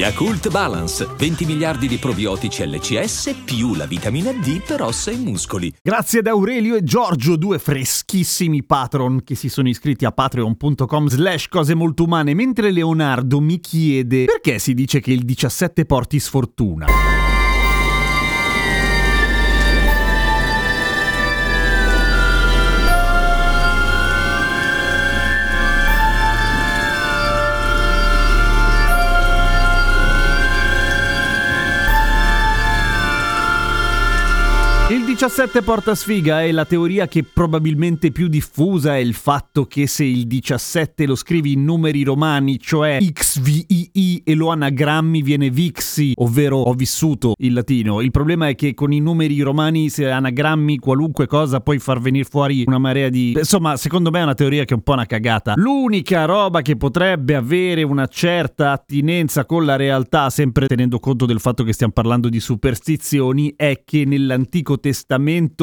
Yakult Balance, 20 miliardi di probiotici LCS più la vitamina D per ossa e muscoli. Grazie ad Aurelio e Giorgio, due freschissimi patron che si sono iscritti a patreon.com slash cose molto umane, mentre Leonardo mi chiede perché si dice che il 17 porti sfortuna. 17 porta sfiga è la teoria che probabilmente più diffusa è il fatto che se il 17 lo scrivi in numeri romani, cioè XVII e lo anagrammi viene Vixi, ovvero ho vissuto il latino. Il problema è che con i numeri romani se anagrammi qualunque cosa puoi far venire fuori una marea di... Insomma, secondo me è una teoria che è un po' una cagata. L'unica roba che potrebbe avere una certa attinenza con la realtà, sempre tenendo conto del fatto che stiamo parlando di superstizioni, è che nell'antico Testamento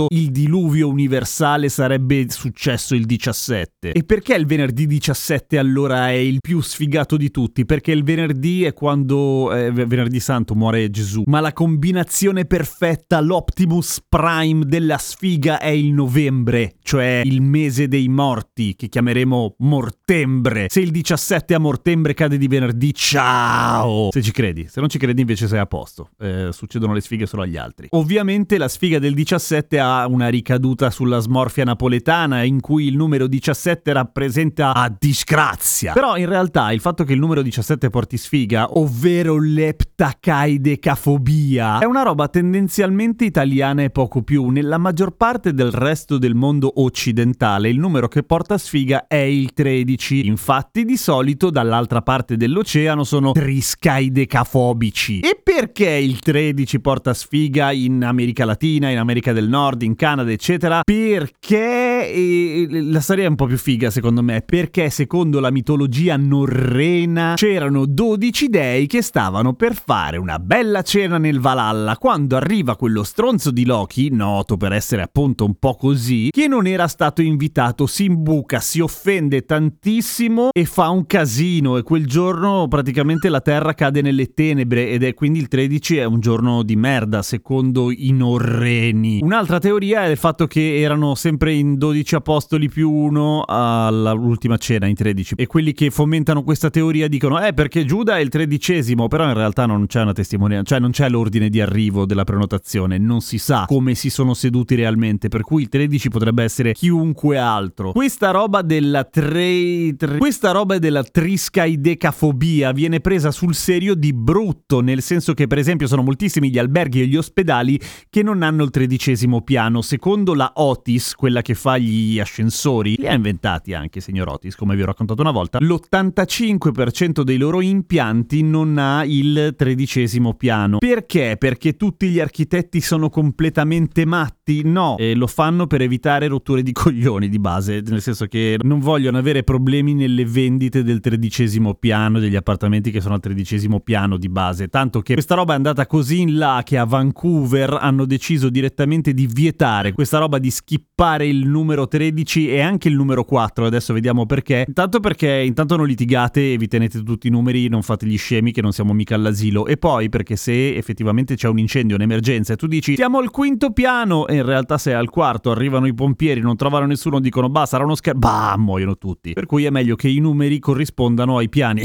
il diluvio universale sarebbe successo il 17. E perché il venerdì 17 allora è il più sfigato di tutti? Perché il venerdì è quando eh, venerdì santo muore Gesù, ma la combinazione perfetta, l'Optimus Prime della sfiga è il novembre, cioè il mese dei morti, che chiameremo Mortembre. Se il 17 a Mortembre cade di venerdì, ciao! Se ci credi, se non ci credi invece sei a posto. Eh, succedono le sfighe solo agli altri. Ovviamente la sfiga del 17 ha una ricaduta sulla smorfia napoletana in cui il numero 17 rappresenta a disgrazia. Però in realtà il fatto che il numero 17 porti sfiga, ovvero l'eptacaidecafobia, è una roba tendenzialmente italiana e poco più. Nella maggior parte del resto del mondo occidentale il numero che porta sfiga è il 13. Infatti di solito dall'altra parte dell'oceano sono triscaidecafobici. E perché il 13 porta sfiga in America Latina, in America del Nord, in Canada, eccetera? Perché eh, la storia è un po' più figa secondo me, perché secondo la mitologia norrena c'erano 12 dei che stavano per fare una bella cena nel Valhalla quando arriva quello stronzo di Loki, noto per essere appunto un po' così, che non era stato invitato, si imbuca, si offende tantissimo e fa un casino e quel giorno praticamente la terra cade nelle tenebre ed è quindi il 13 è un giorno di merda secondo i norreni. Un'altra teoria è il fatto che erano sempre in 12 apostoli più uno all'ultima cena in 13 e quelli che fomentano questa teoria dicono eh perché Giuda è il tredicesimo però in realtà non c'è una testimonianza cioè non c'è l'ordine di arrivo della prenotazione non si sa come si sono seduti realmente per cui il 13 potrebbe essere chiunque altro. Questa roba della tre, tre questa roba della triscaidecafobia viene presa sul serio di brutto nel senso che per esempio sono moltissimi gli alberghi e gli ospedali che non hanno il tredicesimo piano. Secondo la Otis quella che fa gli ascensori. Li ha inventati anche signor Otis come vi ho raccontato una volta. L'85% dei loro impianti non ha il tredicesimo piano. Perché? perché tutti gli architetti sono completamente matti? no. E lo fanno per evitare rotture di coglioni di base nel senso che non vogliono avere problemi nelle vendite del tredicesimo piano degli appartamenti che sono al tredicesimo piano di base. Tanto che questa roba è andata così in là che a Vancouver hanno deciso direttamente di vietare questa roba di skippare il numero 13 e anche il numero 4 adesso vediamo perché. Intanto perché intanto non litigate e vi tenete tutti i numeri non fate gli scemi che non siamo mica all'asilo. E poi perché se effettivamente c'è un incendio un'emergenza e tu dici siamo al quinto piano e in realtà sei al quarto arrivano i pompieri non trovano nessuno dicono bah sarà uno scherzo bah muoiono tutti. Per cui è meglio che i numeri corrispondano ai piani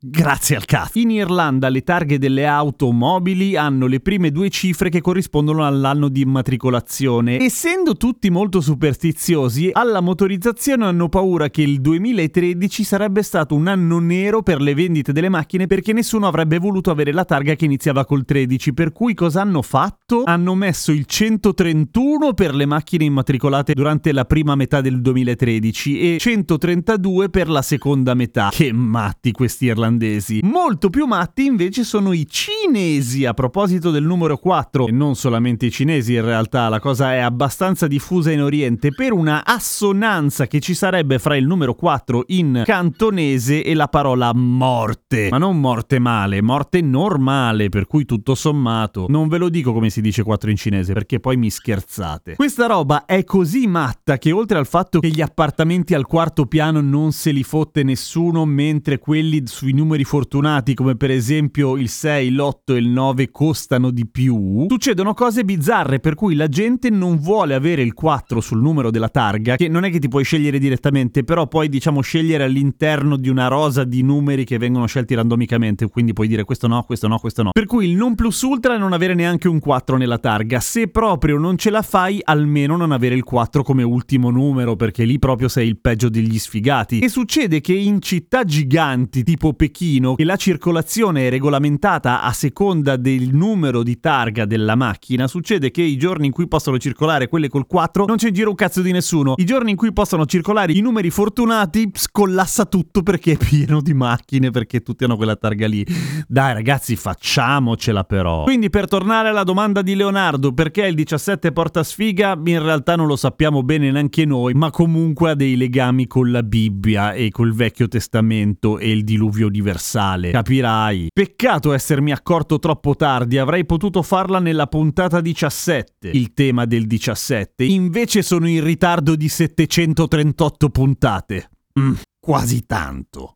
Grazie al cazzo. In Irlanda le targhe delle automobili hanno le prime due cifre che corrispondono all'anno di immatricolazione. Essendo tutti molto superstiziosi, alla motorizzazione hanno paura che il 2013 sarebbe stato un anno nero per le vendite delle macchine perché nessuno avrebbe voluto avere la targa che iniziava col 13. Per cui cosa hanno fatto? Hanno messo il 131 per le macchine immatricolate durante la prima metà del 2013 e 132 per la seconda metà. Che matti questi irlandesi irlandesi. Molto più matti invece sono i cinesi a proposito del numero 4 e non solamente i cinesi in realtà, la cosa è abbastanza diffusa in Oriente per una assonanza che ci sarebbe fra il numero 4 in cantonese e la parola morte. Ma non morte male, morte normale, per cui tutto sommato. Non ve lo dico come si dice 4 in cinese perché poi mi scherzate. Questa roba è così matta che oltre al fatto che gli appartamenti al quarto piano non se li fotte nessuno, mentre quelli sui numeri fortunati, come per esempio il 6, l'8 e il 9, costano di più, succedono cose bizzarre per cui la gente non vuole avere il 4 sul numero della targa, che non è che ti puoi scegliere direttamente, però puoi diciamo scegliere all'interno di una rosa di numeri che vengono scelti randomicamente, quindi puoi dire questo no, questo no, questo no. Per cui il non plus ultra è non avere neanche un 4 nella targa, se proprio non ce la fai, almeno non avere il 4 come ultimo numero, perché lì proprio sei il peggio degli sfigati. E succede che in città giganti tipo Pechino, che la circolazione è regolamentata a seconda del numero di targa della macchina, succede che i giorni in cui possono circolare quelle col 4 non c'è in giro un cazzo di nessuno. I giorni in cui possono circolare i numeri fortunati scollassa tutto perché è pieno di macchine, perché tutti hanno quella targa lì. Dai ragazzi, facciamocela però. Quindi per tornare alla domanda di Leonardo, perché il 17 porta sfiga? In realtà non lo sappiamo bene neanche noi, ma comunque ha dei legami con la Bibbia e col Vecchio Testamento e il diluvio universale. Capirai. Peccato essermi accorto troppo tardi, avrei potuto farla nella puntata 17, il tema del 17. Invece sono in ritardo di 738 puntate. Mm, quasi tanto.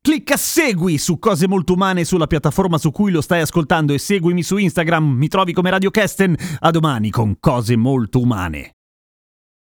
Clicca segui su Cose Molto Umane sulla piattaforma su cui lo stai ascoltando e seguimi su Instagram, mi trovi come Radio Kesten. A domani con Cose Molto Umane.